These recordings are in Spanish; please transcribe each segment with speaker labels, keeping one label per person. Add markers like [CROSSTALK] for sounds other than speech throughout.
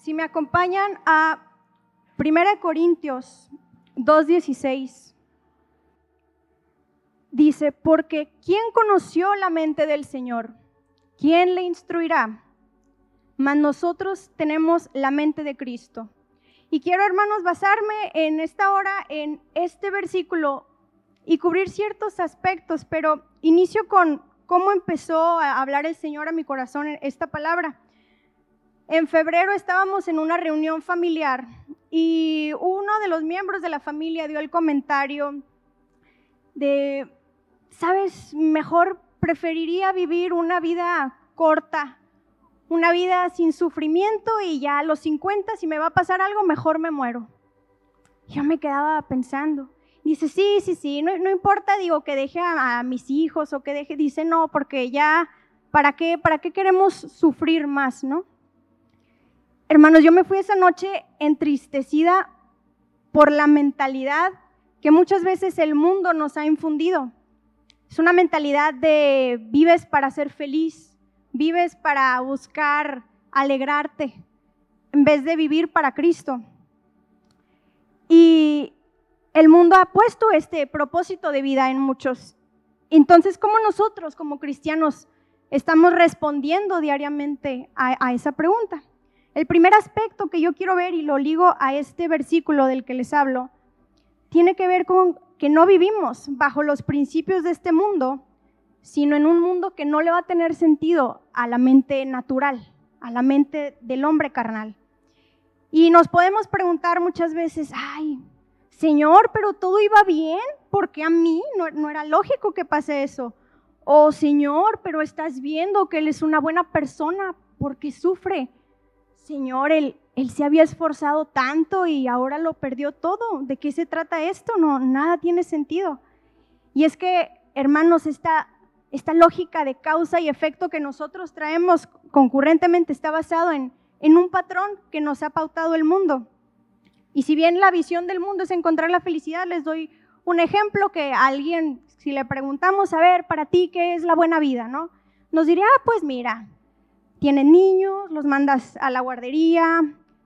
Speaker 1: Si me acompañan a 1 Corintios 2.16, dice, porque ¿quién conoció la mente del Señor? ¿Quién le instruirá? Mas nosotros tenemos la mente de Cristo. Y quiero, hermanos, basarme en esta hora en este versículo y cubrir ciertos aspectos, pero inicio con cómo empezó a hablar el Señor a mi corazón esta palabra. En febrero estábamos en una reunión familiar y uno de los miembros de la familia dio el comentario de, sabes, mejor preferiría vivir una vida corta, una vida sin sufrimiento y ya a los 50 si me va a pasar algo, mejor me muero. Yo me quedaba pensando. Dice, sí, sí, sí, no, importa, digo, que deje a, a, mis hijos o que deje, dice, no, porque ya, ¿para qué, ¿para qué queremos sufrir más, no? Hermanos, yo me fui esa noche entristecida por la mentalidad que muchas veces el mundo nos ha infundido. Es una mentalidad de vives para ser feliz, vives para buscar alegrarte, en vez de vivir para Cristo. Y el mundo ha puesto este propósito de vida en muchos. Entonces, ¿cómo nosotros como cristianos estamos respondiendo diariamente a, a esa pregunta? El primer aspecto que yo quiero ver y lo ligo a este versículo del que les hablo, tiene que ver con que no vivimos bajo los principios de este mundo, sino en un mundo que no le va a tener sentido a la mente natural, a la mente del hombre carnal. Y nos podemos preguntar muchas veces, ay, Señor, pero todo iba bien, porque a mí no, era lógico que pase eso. O Señor, pero estás viendo que Él es una buena persona porque sufre. Señor, él, se había esforzado tanto y ahora lo perdió todo. ¿De qué se trata esto? No, nada tiene sentido. Y es que, hermanos, esta, lógica de causa y efecto que nosotros traemos concurrentemente está basado en, un patrón que nos ha pautado el mundo. Y si bien la visión del mundo es encontrar la felicidad, les doy un ejemplo que alguien, si le preguntamos, a ver, para ti, ¿qué es la buena vida? ¿no? Nos diría, ah, pues mira, tienen niños, los mandas a la guardería,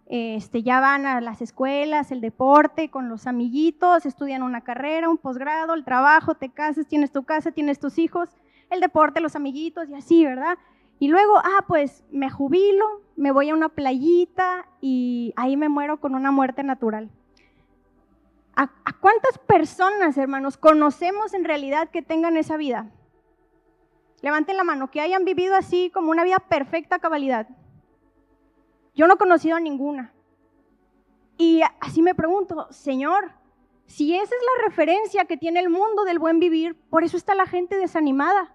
Speaker 1: este, ya van a las escuelas, el deporte, con los amiguitos, estudian una carrera, un posgrado, el trabajo, te casas, tienes tu casa, tienes tus hijos, el deporte, los amiguitos y así, ¿verdad? Y luego, ah, pues me jubilo, me voy a una playita y ahí me muero con una muerte natural. ¿A, ¿A, cuántas personas, hermanos, conocemos en realidad que tengan esa vida? Levanten la mano, que hayan vivido así como una vida perfecta cabalidad. Yo no he conocido a ninguna. Y así me pregunto, Señor, si esa es la referencia que tiene el mundo del buen vivir, por eso está la gente desanimada,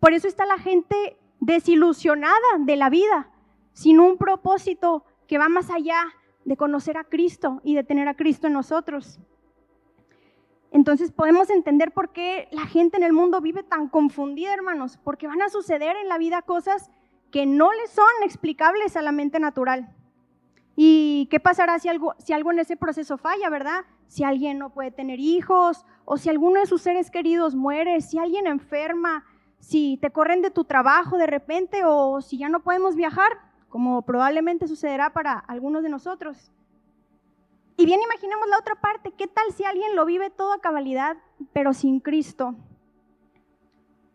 Speaker 1: por eso está la gente desilusionada de la vida, sin un propósito que va más allá de conocer a Cristo y de tener a Cristo en nosotros. Entonces podemos entender por qué la gente en el mundo vive tan confundida, hermanos, porque van a suceder en la vida cosas que no les son explicables a la mente natural. ¿Y qué pasará si algo, si algo en ese proceso falla, verdad? Si alguien no puede tener hijos, o si alguno de sus seres queridos muere, si alguien enferma, si te corren de tu trabajo de repente, o si ya no podemos viajar, como probablemente sucederá para algunos de nosotros. Y bien imaginemos la otra parte, ¿qué tal si alguien lo vive todo a cabalidad, pero sin Cristo?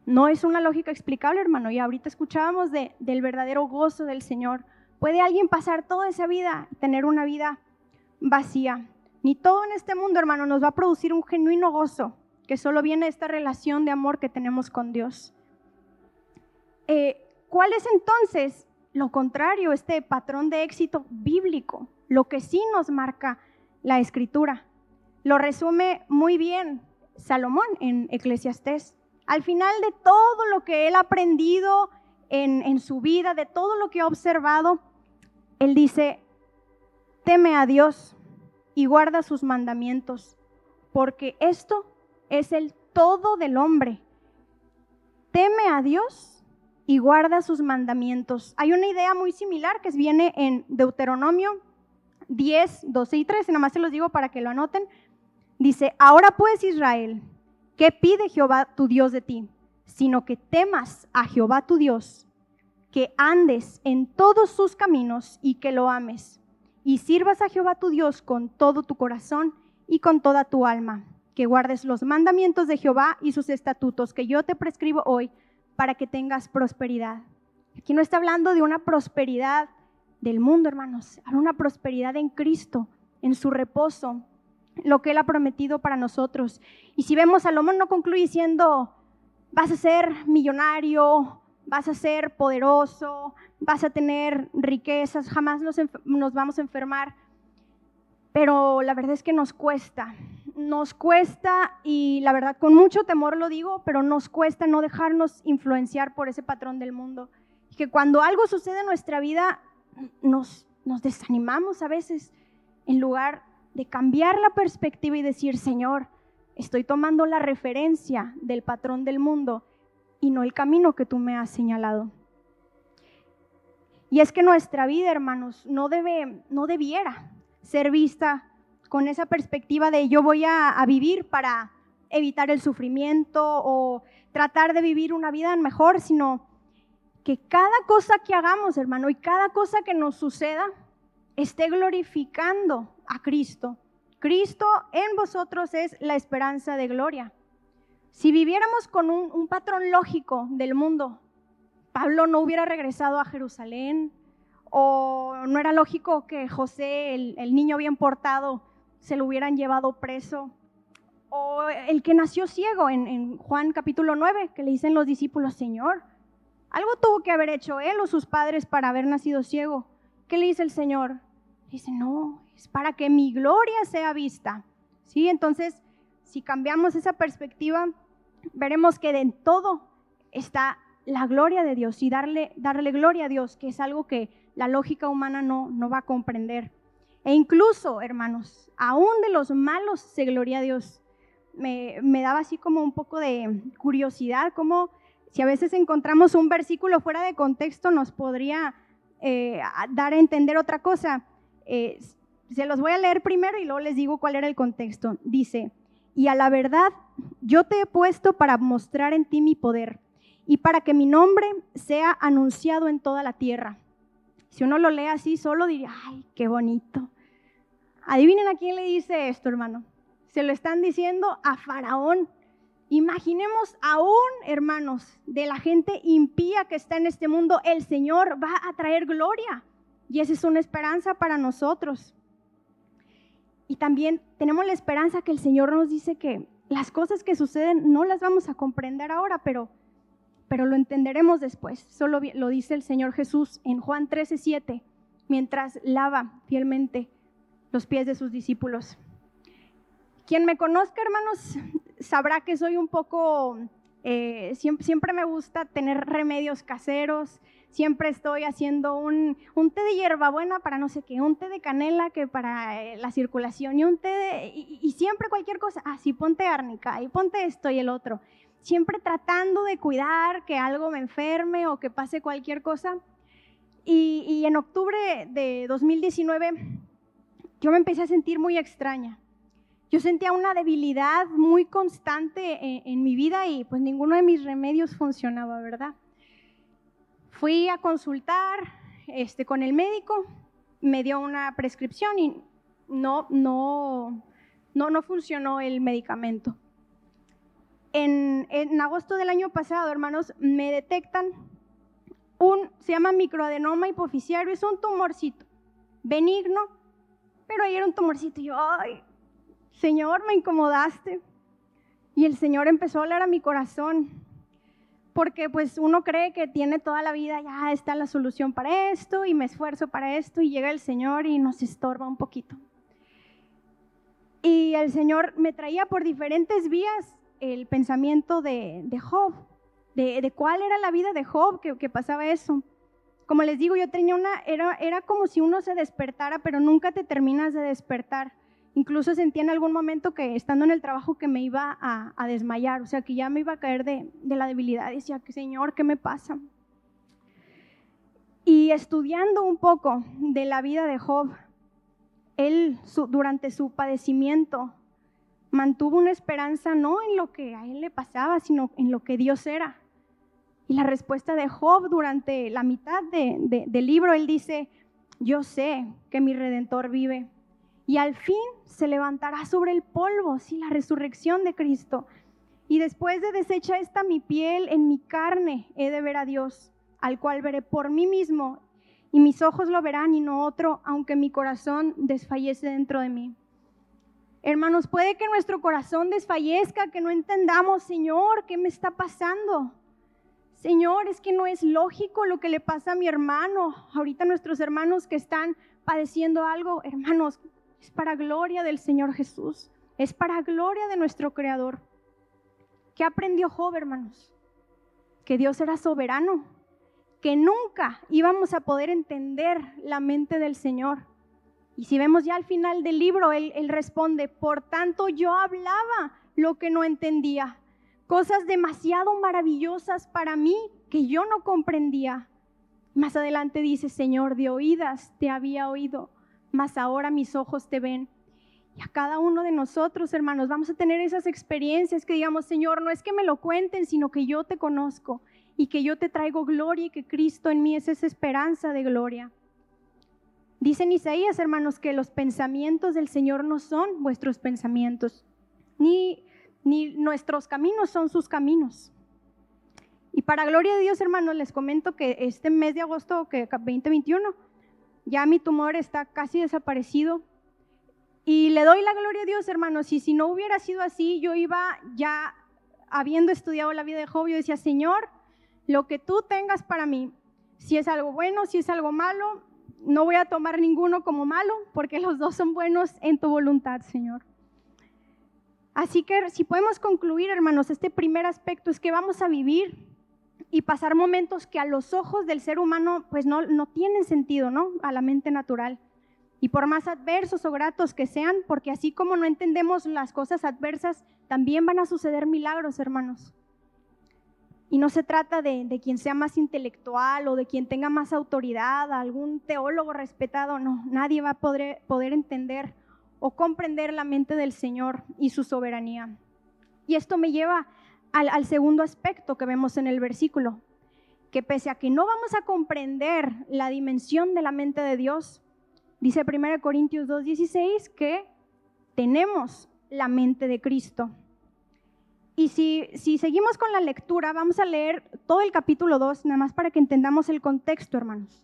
Speaker 1: No es una lógica explicable, hermano, y ahorita escuchábamos de, del verdadero gozo del Señor. ¿Puede alguien pasar toda esa vida tener una vida vacía? Ni todo en este mundo, hermano, nos va a producir un genuino gozo, que solo viene de esta relación de amor que tenemos con Dios. Eh, ¿Cuál es entonces lo contrario, este patrón de éxito bíblico? Lo que sí nos marca la escritura. Lo resume muy bien Salomón en Eclesiastés. Al final de todo lo que él ha aprendido en, en su vida, de todo lo que ha observado, él dice, teme a Dios y guarda sus mandamientos, porque esto es el todo del hombre. Teme a Dios y guarda sus mandamientos. Hay una idea muy similar que viene en Deuteronomio 10, 12 y 13, nada más se los digo para que lo anoten. Dice, ahora pues Israel, ¿qué pide Jehová tu Dios de ti? Sino que temas a Jehová tu Dios, que andes en todos sus caminos y que lo ames, y sirvas a Jehová tu Dios con todo tu corazón y con toda tu alma, que guardes los mandamientos de Jehová y sus estatutos que yo te prescribo hoy para que tengas prosperidad. Aquí no está hablando de una prosperidad del mundo, hermanos, habla una prosperidad en Cristo, en su reposo, lo que Él ha prometido para nosotros. Y si vemos, Salomón no concluye diciendo, vas a ser millonario, vas a ser poderoso, vas a tener riquezas, jamás nos vamos a enfermar. Pero la verdad es que nos cuesta, nos cuesta y la verdad con mucho temor lo digo, pero nos cuesta no dejarnos influenciar por ese patrón del mundo. Que cuando algo sucede en nuestra vida nos, nos desanimamos a veces en lugar de cambiar la perspectiva y decir, Señor, estoy tomando la referencia del patrón del mundo y no el camino que tú me has señalado. Y es que nuestra vida, hermanos, no, debe, no debiera ser vista con esa perspectiva de yo voy a, a vivir para evitar el sufrimiento o tratar de vivir una vida mejor, sino que cada cosa que hagamos, hermano, y cada cosa que nos suceda, esté glorificando a Cristo. Cristo en vosotros es la esperanza de gloria. Si viviéramos con un, patrón lógico del mundo, Pablo no hubiera regresado a Jerusalén, o no era lógico que José, el, niño bien portado, se lo hubieran llevado preso, o el que nació ciego en, en Juan capítulo 9, que le dicen los discípulos, Señor, algo tuvo que haber hecho él o sus padres para haber nacido ciego. ¿Qué le dice el Señor? Dice, no, es para que mi gloria sea vista. ¿Sí? Entonces, si cambiamos esa perspectiva, veremos que en todo está la gloria de Dios y darle, darle gloria a Dios, que es algo que la lógica humana no, no va a comprender. E incluso, hermanos, aún de los malos se gloria a Dios. Me, me daba así como un poco de curiosidad, como si a veces encontramos un versículo fuera de contexto nos podría eh, dar a entender otra cosa. Eh, se los voy a leer primero y luego les digo cuál era el contexto. Dice, y a la verdad yo te he puesto para mostrar en ti mi poder y para que mi nombre sea anunciado en toda la tierra. Si uno lo lee así, solo diría, ay, qué bonito. Adivinen a quién le dice esto, hermano. Se lo están diciendo a Faraón. Imaginemos aún, hermanos, de la gente impía que está en este mundo, el Señor va a traer gloria. Y esa es una esperanza para nosotros. Y también tenemos la esperanza que el Señor nos dice que las cosas que suceden no las vamos a comprender ahora, pero, pero lo entenderemos después. Solo lo dice el Señor Jesús en Juan 13, 7, mientras lava fielmente los pies de sus discípulos. Quien me conozca, hermanos, sabrá que soy un poco, eh, siempre, me gusta tener remedios caseros, siempre estoy haciendo un, té de hierbabuena para no sé qué, un té de canela que para eh, la circulación y un té y, siempre cualquier cosa, ah, sí, ponte árnica y ponte esto y el otro. Siempre tratando de cuidar que algo me enferme o que pase cualquier cosa. Y en octubre de 2019 yo me empecé a sentir muy extraña. Yo sentía una debilidad muy constante en, en mi vida y pues ninguno de mis remedios funcionaba, ¿verdad? Fui a consultar este, con el médico, me dio una prescripción y no, no, no, no funcionó el medicamento. En, en, agosto del año pasado, hermanos, me detectan un, se llama microadenoma hipoficiario, es un tumorcito benigno, pero ahí era un tumorcito y yo, ay, Señor, me incomodaste. Y el Señor empezó a hablar a mi corazón porque pues uno cree que tiene toda la vida, ya está la solución para esto y me esfuerzo para esto y llega el Señor y nos estorba un poquito. Y el Señor me traía por diferentes vías el pensamiento de, de Job, de, cuál era la vida de Job, que, pasaba eso. Como les digo, yo tenía una, era como si uno se despertara, pero nunca te terminas de despertar. Incluso sentí en algún momento que estando en el trabajo que me iba a, desmayar, o sea, que ya me iba a caer de, la debilidad. Decía, Señor, ¿qué me pasa? Y estudiando un poco de la vida de Job, él durante su padecimiento mantuvo una esperanza no en lo que a él le pasaba, sino en lo que Dios era. Y la respuesta de Job durante la mitad del libro, él dice, yo sé que mi redentor vive y al fin se levantará sobre el polvo, sí, la resurrección de Cristo. Y después de deshecha esta mi piel, en mi carne he de ver a Dios, al cual veré por mí mismo, y mis ojos lo verán y no otro, aunque mi corazón desfallece dentro de mí. Hermanos, puede que nuestro corazón desfallezca, que no entendamos, Señor, ¿qué me está pasando? Señor, es que no es lógico lo que le pasa a mi hermano. Ahorita nuestros hermanos que están padeciendo algo, hermanos, es para gloria del Señor Jesús, es para gloria de nuestro Creador. ¿Qué aprendió Job, hermanos? Que Dios era soberano, que nunca íbamos a poder entender la mente del Señor. Y si vemos ya al final del libro, él, responde, por tanto yo hablaba lo que no entendía, cosas demasiado maravillosas para mí que yo no comprendía. Más adelante dice, Señor, de oídas te había oído, mas ahora mis ojos te ven. Y a cada uno de nosotros, hermanos, vamos a tener esas experiencias que digamos, Señor, no es que me lo cuenten, sino que yo te conozco y que yo te traigo gloria y que Cristo en mí es esa esperanza de gloria. Dicen Isaías, hermanos, que los pensamientos del Señor no son vuestros pensamientos, ni, ni nuestros caminos son sus caminos. Y para gloria de Dios, hermanos, les comento que este mes de agosto, que 2021, ya mi tumor está casi desaparecido. Y le doy la gloria a Dios, hermanos. Y si no hubiera sido así, yo iba ya habiendo estudiado la vida de Job, yo decía, Señor, lo que tú tengas para mí, si es algo bueno, si es algo malo, no voy a tomar ninguno como malo, porque los dos son buenos en tu voluntad, Señor. Así que si podemos concluir, hermanos, este primer aspecto es que vamos a vivir y pasar momentos que a los ojos del ser humano pues no, no tienen sentido, ¿no? A la mente natural. Y por más adversos o gratos que sean, porque así como no entendemos las cosas adversas, también van a suceder milagros, hermanos. Y no se trata de, de, quien sea más intelectual o de quien tenga más autoridad, algún teólogo respetado, no, nadie va a poder, poder entender o comprender la mente del Señor y su soberanía. Y esto me lleva al, segundo aspecto que vemos en el versículo, que pese a que no vamos a comprender la dimensión de la mente de Dios, dice 1 Corintios 2.16 que tenemos la mente de Cristo. Y si, si, seguimos con la lectura, vamos a leer todo el capítulo 2, nada más para que entendamos el contexto, hermanos.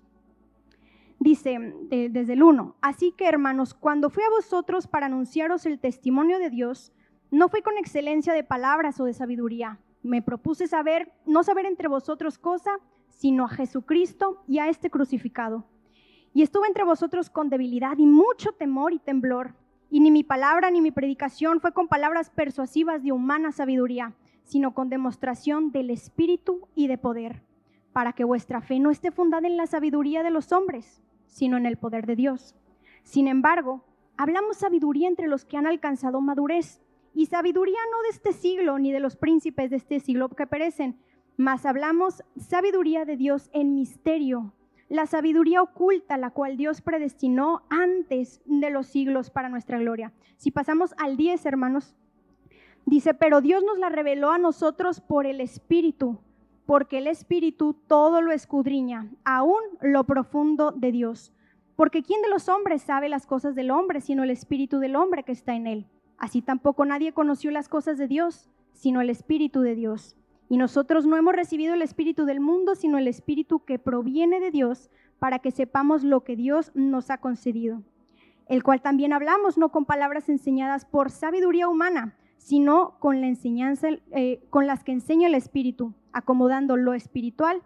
Speaker 1: Dice desde el 1, así que hermanos, cuando fui a vosotros para anunciaros el testimonio de Dios, no fui con excelencia de palabras o de sabiduría. Me propuse saber, no saber entre vosotros cosa, sino a Jesucristo y a este crucificado. Y estuve entre vosotros con debilidad y mucho temor y temblor. Y ni mi palabra ni mi predicación fue con palabras persuasivas de humana sabiduría, sino con demostración del Espíritu y de poder, para que vuestra fe no esté fundada en la sabiduría de los hombres, sino en el poder de Dios. Sin embargo, hablamos sabiduría entre los que han alcanzado madurez y sabiduría no de este siglo ni de los príncipes de este siglo que perecen, mas hablamos sabiduría de Dios en misterio, la sabiduría oculta, la cual Dios predestinó antes de los siglos para nuestra gloria. Si pasamos al 10, hermanos, dice, pero Dios nos la reveló a nosotros por el Espíritu, porque el Espíritu todo lo escudriña, aún lo profundo de Dios. Porque ¿quién de los hombres sabe las cosas del hombre, sino el Espíritu del hombre que está en él? Así tampoco nadie conoció las cosas de Dios, sino el Espíritu de Dios. Y nosotros no hemos recibido el Espíritu del mundo, sino el Espíritu que proviene de Dios, para que sepamos lo que Dios nos ha concedido. El cual también hablamos, no con palabras enseñadas por sabiduría humana, sino con eh, las que enseña el Espíritu, acomodando lo espiritual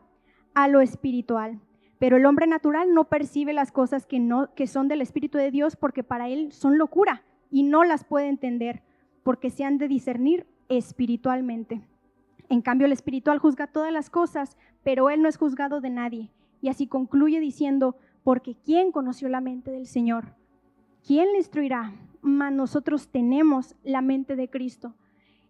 Speaker 1: a lo espiritual. Pero el hombre natural no percibe las cosas que, no, que son del Espíritu de Dios porque para él son locura y no las puede entender porque se han de discernir espiritualmente. En cambio, el espiritual juzga todas las cosas, pero él no es juzgado de nadie. Y así concluye diciendo, porque ¿quién conoció la mente del Señor? ¿Quién le instruirá? Mas nosotros tenemos la mente de Cristo.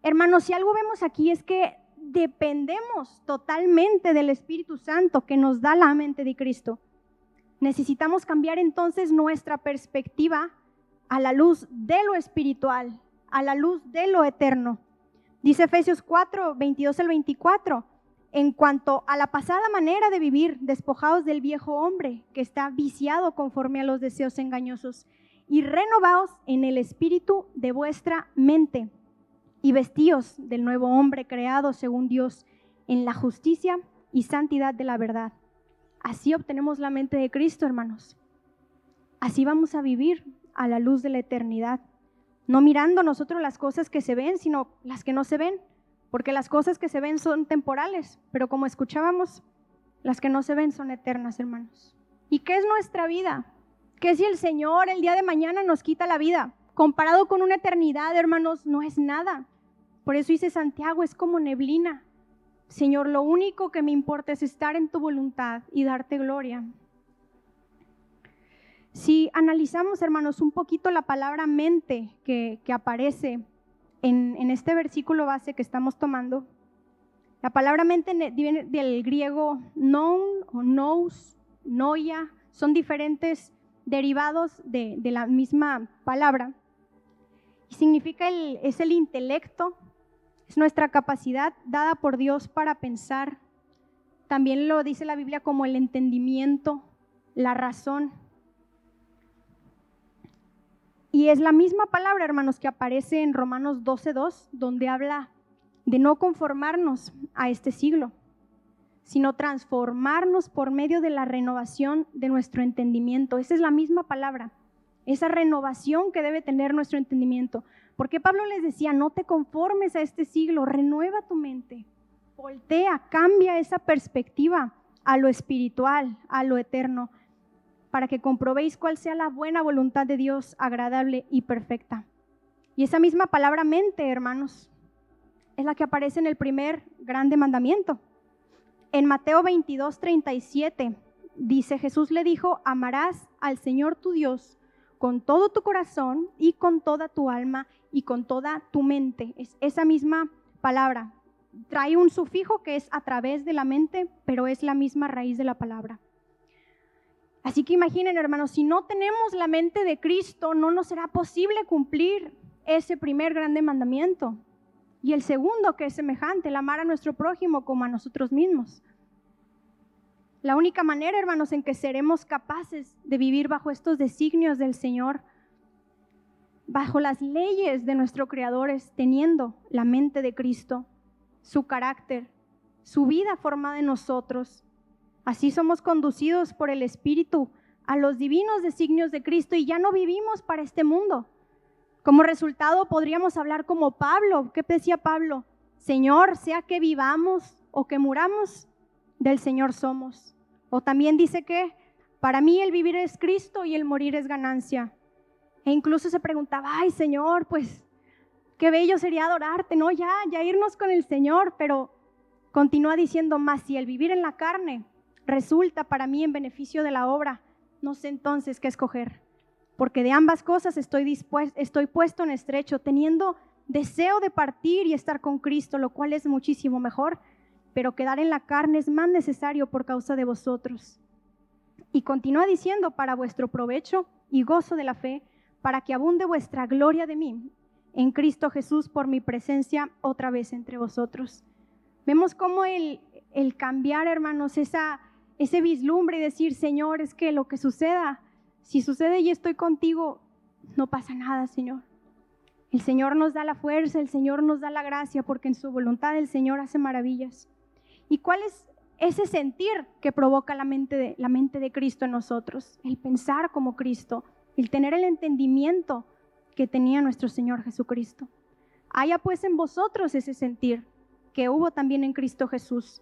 Speaker 1: Hermanos, si algo vemos aquí es que dependemos totalmente del Espíritu Santo que nos da la mente de Cristo. Necesitamos cambiar entonces nuestra perspectiva a la luz de lo espiritual, a la luz de lo eterno. Dice Efesios 4, 22 al 24, en cuanto a la pasada manera de vivir, despojados del viejo hombre que está viciado conforme a los deseos engañosos, y renovaos en el espíritu de vuestra mente, y vestíos del nuevo hombre creado según Dios en la justicia y santidad de la verdad. Así obtenemos la mente de Cristo, hermanos. Así vamos a vivir a la luz de la eternidad, no mirando nosotros las cosas que se ven, sino las que no se ven porque las cosas que se ven son temporales, pero como escuchábamos, las que no se ven son eternas, hermanos. ¿Y qué es nuestra vida? ¿Qué si el Señor el día de mañana nos quita la vida? Comparado con una eternidad, hermanos, no es nada. Por eso dice Santiago, es como neblina. Señor, lo único que me importa es estar en tu voluntad y darte gloria. Si analizamos, hermanos, un poquito la palabra mente que, aparece en, este versículo base que estamos tomando, la palabra mente viene del griego known o nous, noia, son diferentes derivados de, la misma palabra. Y significa el, es el intelecto, es nuestra capacidad dada por Dios para pensar. También lo dice la Biblia como el entendimiento, la razón. Y es la misma palabra, hermanos, que aparece en Romanos 12.2, donde habla de no conformarnos a este siglo, sino transformarnos por medio de la renovación de nuestro entendimiento. Esa es la misma palabra, esa renovación que debe tener nuestro entendimiento. Porque Pablo les decía, no te conformes a este siglo, renueva tu mente, voltea, cambia esa perspectiva a lo espiritual, a lo eterno para que comprobéis cuál sea la buena voluntad de Dios, agradable y perfecta. Y esa misma palabra mente, hermanos, es la que aparece en el primer grande mandamiento. En Mateo 22, 37 dice, Jesús le dijo, amarás al Señor tu Dios con todo tu corazón y con toda tu alma y con toda tu mente. Es esa misma palabra. Trae un sufijo que es a través de la mente, pero es la misma raíz de la palabra. Así que imaginen, hermanos, si no tenemos la mente de Cristo, no nos será posible cumplir ese primer grande mandamiento. Y el segundo, que es semejante, el amar a nuestro prójimo como a nosotros mismos. La única manera, hermanos, en que seremos capaces de vivir bajo estos designios del Señor, bajo las leyes de nuestro Creador, es teniendo la mente de Cristo, su carácter, su vida formada en nosotros, Así somos conducidos por el Espíritu a los divinos designios de Cristo y ya no vivimos para este mundo. Como resultado podríamos hablar como Pablo. ¿Qué decía Pablo? Señor, sea que vivamos o que muramos, del Señor somos. O también dice que para mí el vivir es Cristo y el morir es ganancia. E incluso se preguntaba, ay Señor, pues qué bello sería adorarte, ¿no? Ya, ya irnos con el Señor, pero continúa diciendo más, si el vivir en la carne resulta para mí en beneficio de la obra, no sé entonces qué escoger, porque de ambas cosas estoy, estoy puesto en estrecho, teniendo deseo de partir y estar con Cristo, lo cual es muchísimo mejor, pero quedar en la carne es más necesario por causa de vosotros. Y continúa diciendo, para vuestro provecho y gozo de la fe, para que abunde vuestra gloria de mí en Cristo Jesús por mi presencia otra vez entre vosotros. Vemos cómo el, el cambiar, hermanos, esa ese vislumbre y decir, Señor, es que lo que suceda, si sucede y estoy contigo, no pasa nada, Señor. El Señor nos da la fuerza, el Señor nos da la gracia, porque en su voluntad el Señor hace maravillas. ¿Y cuál es ese sentir que provoca la mente de, la mente de Cristo en nosotros? El pensar como Cristo, el tener el entendimiento que tenía nuestro Señor Jesucristo. Haya pues en vosotros ese sentir que hubo también en Cristo Jesús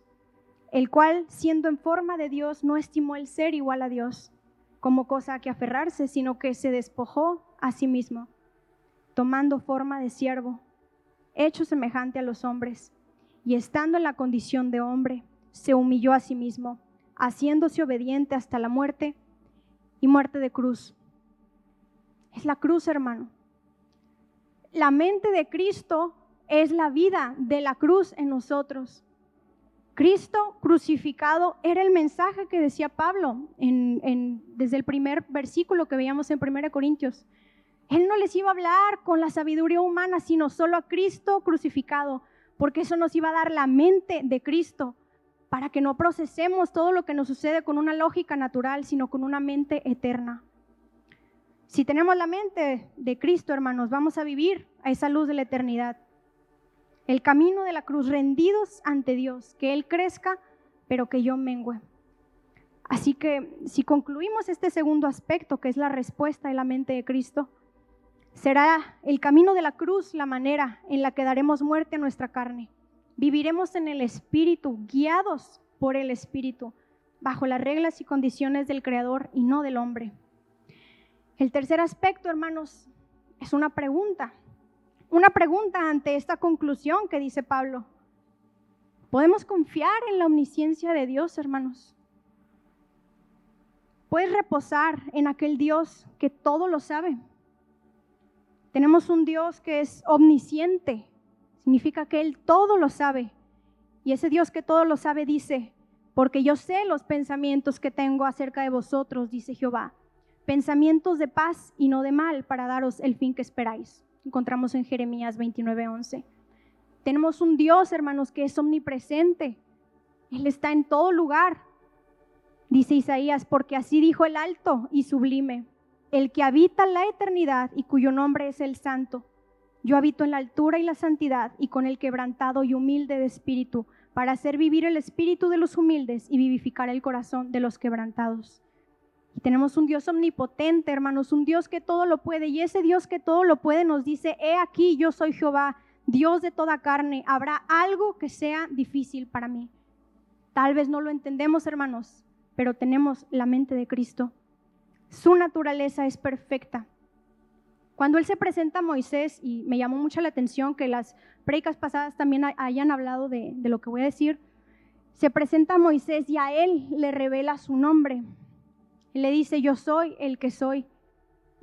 Speaker 1: el cual, siendo en forma de Dios, no estimó el ser igual a Dios como cosa a que aferrarse, sino que se despojó a sí mismo, tomando forma de siervo, hecho semejante a los hombres, y estando en la condición de hombre, se humilló a sí mismo, haciéndose obediente hasta la muerte y muerte de cruz. Es la cruz, hermano. La mente de Cristo es la vida de la cruz en nosotros. Cristo crucificado era el mensaje que decía Pablo desde el primer versículo que veíamos en 1 Corintios. Él no les iba a hablar con la sabiduría humana, sino solo a Cristo crucificado, porque eso nos iba a dar la mente de Cristo para que no procesemos todo lo que nos sucede con una lógica natural, sino con una mente eterna. Si tenemos la mente de Cristo, hermanos, vamos a vivir a esa luz de la eternidad. El camino de la cruz, rendidos ante Dios, que Él crezca, pero que yo mengüe. Así que si concluimos este segundo aspecto, que es la respuesta de la mente de Cristo, será el camino de la cruz la manera en la que daremos muerte a nuestra carne. Viviremos en el Espíritu, guiados por el Espíritu, bajo las reglas y condiciones del Creador y no del hombre. El tercer aspecto, hermanos, es una pregunta. Una pregunta ante esta conclusión que dice Pablo. ¿Podemos confiar en la omnisciencia de Dios, hermanos? ¿Puedes reposar en aquel Dios que todo lo sabe? Tenemos un Dios que es omnisciente, significa que Él todo lo sabe. Y ese Dios que todo lo sabe dice, porque yo sé los pensamientos que tengo acerca de vosotros, dice Jehová, pensamientos de paz y no de mal para daros el fin que esperáis. Encontramos en Jeremías 29:11. Tenemos un Dios, hermanos, que es omnipresente. Él está en todo lugar. Dice Isaías, porque así dijo el alto y sublime, el que habita la eternidad y cuyo nombre es el santo yo habito en la altura y la santidad y con el quebrantado y humilde de espíritu, para hacer vivir el espíritu de los humildes y vivificar el corazón de los quebrantados. Y tenemos un Dios omnipotente, hermanos, un Dios que todo lo puede. Y ese Dios que todo lo puede nos dice, he aquí, yo soy Jehová, Dios de toda carne. Habrá algo que sea difícil para mí. Tal vez no lo entendemos, hermanos, pero tenemos la mente de Cristo. Su naturaleza es perfecta. Cuando él se presenta a Moisés, y me llamó mucho la atención que las predicas pasadas también hayan hablado de, lo que voy a decir, se presenta a Moisés y a él le revela su nombre. Le dice, yo soy el que soy.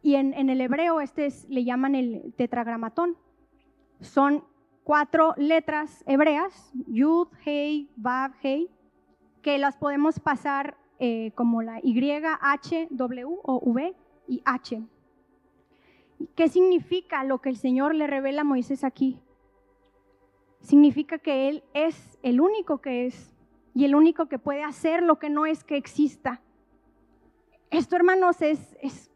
Speaker 1: Y en, el hebreo este le llaman el tetragramatón. Son cuatro letras hebreas, Yud, Hei, Vav, Hei, que las podemos pasar eh, como la Y, H, W o V y H. ¿Qué significa lo que el Señor le revela a Moisés aquí? Significa que Él es el único que es y el único que puede hacer lo que no es que exista. Esto, hermanos, es, es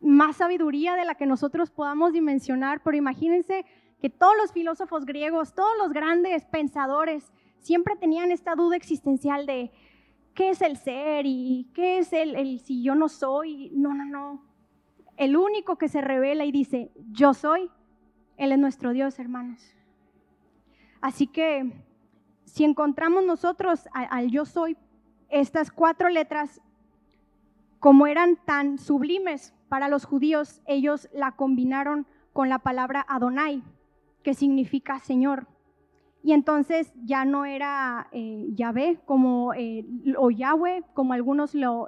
Speaker 1: más sabiduría de la que nosotros podamos dimensionar, pero imagínense que todos los filósofos griegos, todos los grandes pensadores, siempre tenían esta duda existencial de qué es el ser y qué es el, el si yo no soy. No, no, no el único que se revela y dice, yo soy, Él es nuestro Dios, hermanos. Así que si encontramos nosotros al, yo soy, estas cuatro letras, como eran tan sublimes para los judíos, ellos la combinaron con la palabra Adonai, que significa Señor. Y entonces ya no era eh, Yahvé como, eh, o Yahweh, como algunos lo,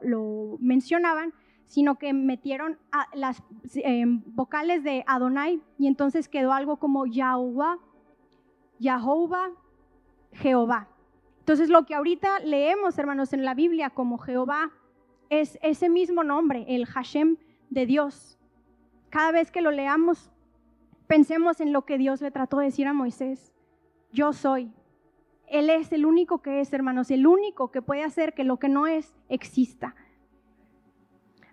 Speaker 1: mencionaban, sino que metieron las eh, vocales de Adonai y entonces quedó algo como Yahuwah, Yahovah, Jehová. Entonces lo que ahorita leemos, hermanos, en la Biblia como Jehová es ese mismo nombre, el Hashem de Dios. Cada vez que lo leamos, pensemos en lo que Dios le trató de decir a Moisés. Yo soy. Él es el único que es, hermanos, el único que puede hacer que lo que no es exista.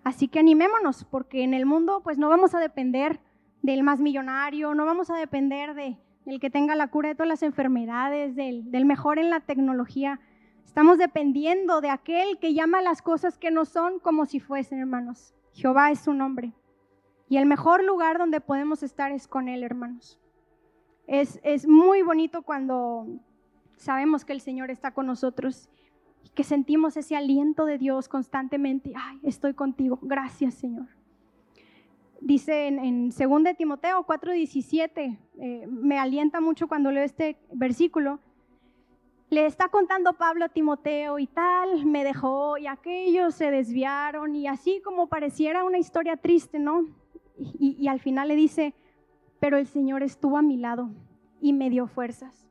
Speaker 1: Así que animémonos, porque en el mundo pues no vamos a depender del más millonario, no vamos a depender de, del que tenga la cura de todas las enfermedades, del, del mejor en la tecnología. Estamos dependiendo de aquel que llama las cosas que no son como si fuesen, hermanos. Jehová es su nombre. Y el mejor lugar donde podemos estar es con Él, hermanos. Es, es muy bonito cuando sabemos que el Señor está con nosotros que sentimos ese aliento de Dios constantemente. Ay, estoy contigo. Gracias, Señor. Dice en, en 2 Timoteo 4:17, eh, me alienta mucho cuando leo este versículo. Le está contando Pablo a Timoteo y tal, me dejó y aquellos se desviaron y así como pareciera una historia triste, ¿no? Y, al final le dice, pero el Señor estuvo a mi lado y me dio fuerzas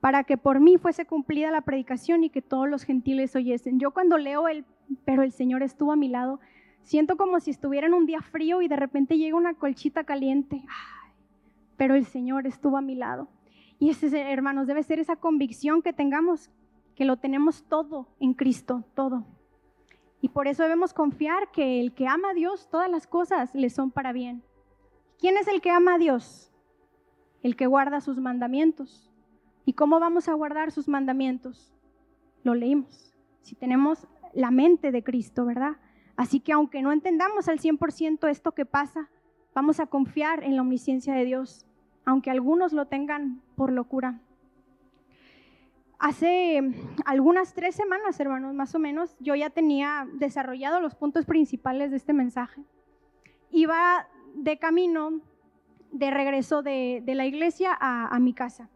Speaker 1: para que por mí fuese cumplida la predicación y que todos los gentiles oyesen. Yo cuando leo el, pero el Señor estuvo a mi lado, siento como si estuviera en un día frío y de repente llega una colchita caliente. pero el Señor estuvo a mi lado. Y ese, hermanos, debe ser esa convicción que tengamos, que lo tenemos todo en Cristo, todo. Y por eso debemos confiar que el que ama a Dios, todas las cosas le son para bien. ¿Quién es el que ama a Dios? El que guarda sus mandamientos. ¿Y cómo vamos a guardar sus mandamientos? Lo leímos. Si tenemos la mente de Cristo, ¿verdad? Así que aunque no entendamos al 100% esto que pasa, vamos a confiar en la omnisciencia de Dios, aunque algunos lo tengan por locura. Hace algunas tres semanas, hermanos, más o menos, yo ya tenía desarrollado los puntos principales de este mensaje. Iba de camino, de regreso de, la iglesia a, a mi casa.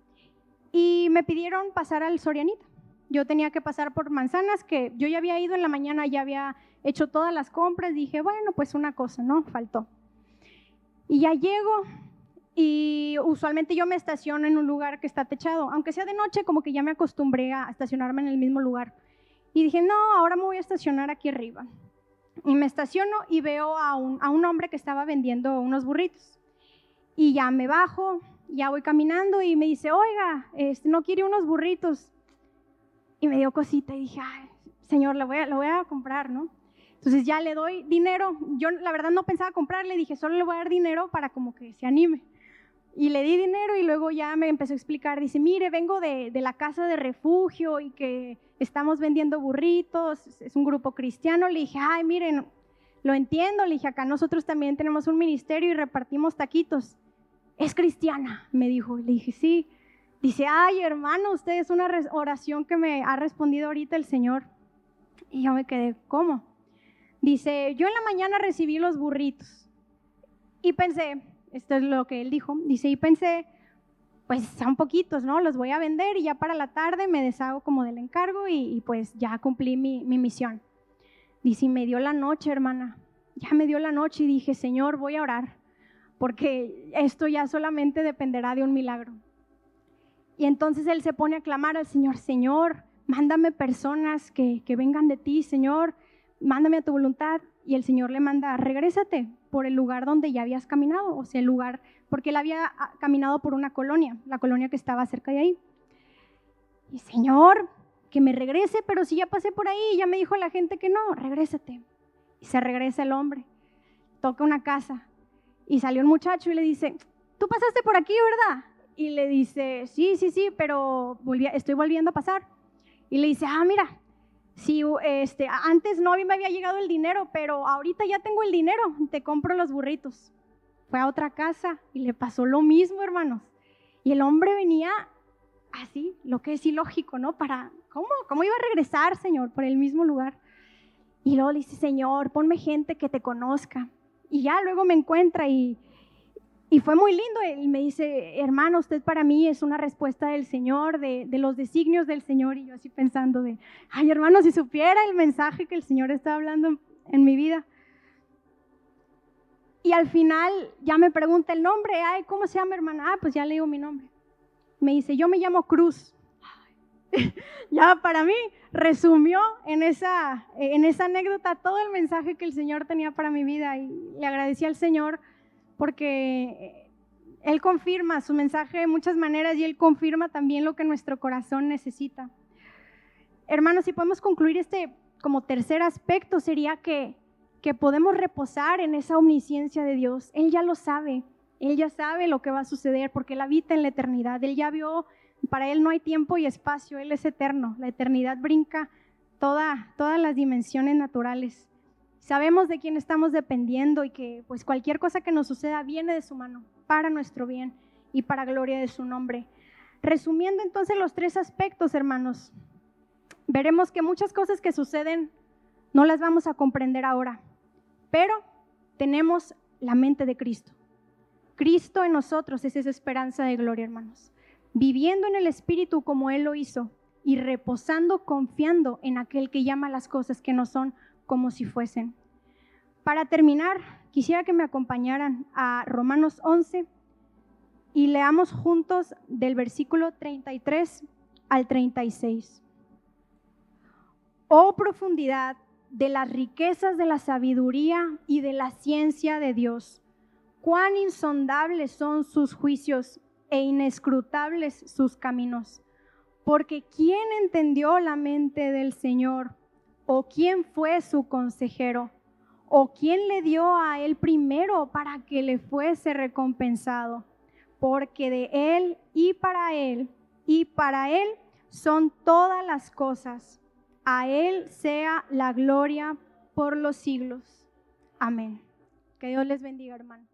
Speaker 1: Y me pidieron pasar al Sorianita. Yo tenía que pasar por manzanas que yo ya había ido en la mañana, ya había hecho todas las compras. Dije, bueno, pues una cosa, ¿no? Faltó. Y ya llego, y usualmente yo me estaciono en un lugar que está techado, aunque sea de noche, como que ya me acostumbré a estacionarme en el mismo lugar. Y dije, no, ahora me voy a estacionar aquí arriba. Y me estaciono y veo a un, a un hombre que estaba vendiendo unos burritos. Y ya me bajo, ya voy caminando y me dice, oiga, este, ¿no quiere unos burritos? Y me dio cosita y dije, ay, señor, lo voy a, lo voy a comprar, ¿no? Entonces ya le doy dinero. Yo la verdad no pensaba comprarle, dije, solo le voy a dar dinero para como que se anime. Y le di dinero y luego ya me empezó a explicar, dice, mire, vengo de, de, la casa de refugio y que estamos vendiendo burritos, es un grupo cristiano. Le dije, ay, miren, lo entiendo, le dije, acá nosotros también tenemos un ministerio y repartimos taquitos. Es cristiana, me dijo. Le dije, sí. Dice, ay, hermano, usted es una oración que me ha respondido ahorita el Señor. Y yo me quedé, ¿cómo? Dice, yo en la mañana recibí los burritos y pensé, esto es lo que él dijo. Dice, y pensé, pues son poquitos, ¿no? Los voy a vender y ya para la tarde me deshago como del encargo y, pues ya cumplí mi, mi, misión. Dice, y me dio la noche, hermana. Ya me dio la noche y dije, Señor, voy a orar, porque esto ya solamente dependerá de un milagro. Y entonces él se pone a clamar al Señor, Señor, mándame personas que, que vengan de ti, Señor, mándame a tu voluntad. Y el Señor le manda, regrésate, por el lugar donde ya habías caminado, o sea, el lugar, porque él había ah, caminado por una colonia, la colonia que estaba cerca de ahí. Y Señor, que me regrese, pero si ya pasé por ahí, ya me dijo la gente que no, regrésate. Y se regresa el hombre, toca una casa y salió un muchacho y le dice, tú pasaste por aquí, ¿verdad? Y le dice, sí, sí, sí, pero estoy volviendo a pasar. Y le dice, ah, mira, si este, antes no me había llegado el dinero, pero ahorita ya tengo el dinero, te compro los burritos. Fue a otra casa y le pasó lo mismo, hermanos. Y el hombre venía así, lo que es ilógico, ¿no? Para, ¿cómo? ¿Cómo iba a regresar, Señor, por el mismo lugar? Y luego dice, Señor, ponme gente que te conozca. Y ya luego me encuentra y, y fue muy lindo. Él me dice, hermano, usted para mí es una respuesta del Señor, de, los designios del Señor. Y yo así pensando de, ay hermano, si supiera el mensaje que el Señor está hablando en, mi vida. Y al final ya me pregunta el nombre, ay, ¿cómo se llama hermana? Ah, pues ya le digo mi nombre. Me dice, yo me llamo Cruz. [LAUGHS] ya para mí resumió en esa, en esa anécdota todo el mensaje que el Señor tenía para mi vida y le agradecí al Señor porque eh, Él confirma su mensaje de muchas maneras y Él confirma también lo que nuestro corazón necesita. Hermanos, si podemos concluir este como tercer aspecto, sería que, que podemos reposar en esa omnisciencia de Dios. Él ya lo sabe, Él ya sabe lo que va a suceder porque Él habita en la eternidad. Él ya vio, para Él no hay tiempo y espacio, Él es eterno. La eternidad brinca toda, todas las dimensiones naturales. Sabemos de quién estamos dependiendo y que pues cualquier cosa que nos suceda viene de su mano para nuestro bien y para gloria de su nombre. Resumiendo entonces los tres aspectos, hermanos, veremos que muchas cosas que suceden no las vamos a comprender ahora, pero tenemos la mente de Cristo. Cristo en nosotros es esa esperanza de gloria, hermanos. Viviendo en el Espíritu como Él lo hizo y reposando, confiando en aquel que llama las cosas que no son como si fuesen. Para terminar, quisiera que me acompañaran a Romanos 11 y leamos juntos del versículo 33 al 36. Oh profundidad de las riquezas de la sabiduría y de la ciencia de Dios, cuán insondables son sus juicios e inescrutables sus caminos. Porque ¿quién entendió la mente del Señor? ¿O quién fue su consejero? ¿O quién le dio a él primero para que le fuese recompensado? Porque de él y para él y para él son todas las cosas. A él sea la gloria por los siglos. Amén. Que Dios les bendiga, hermano.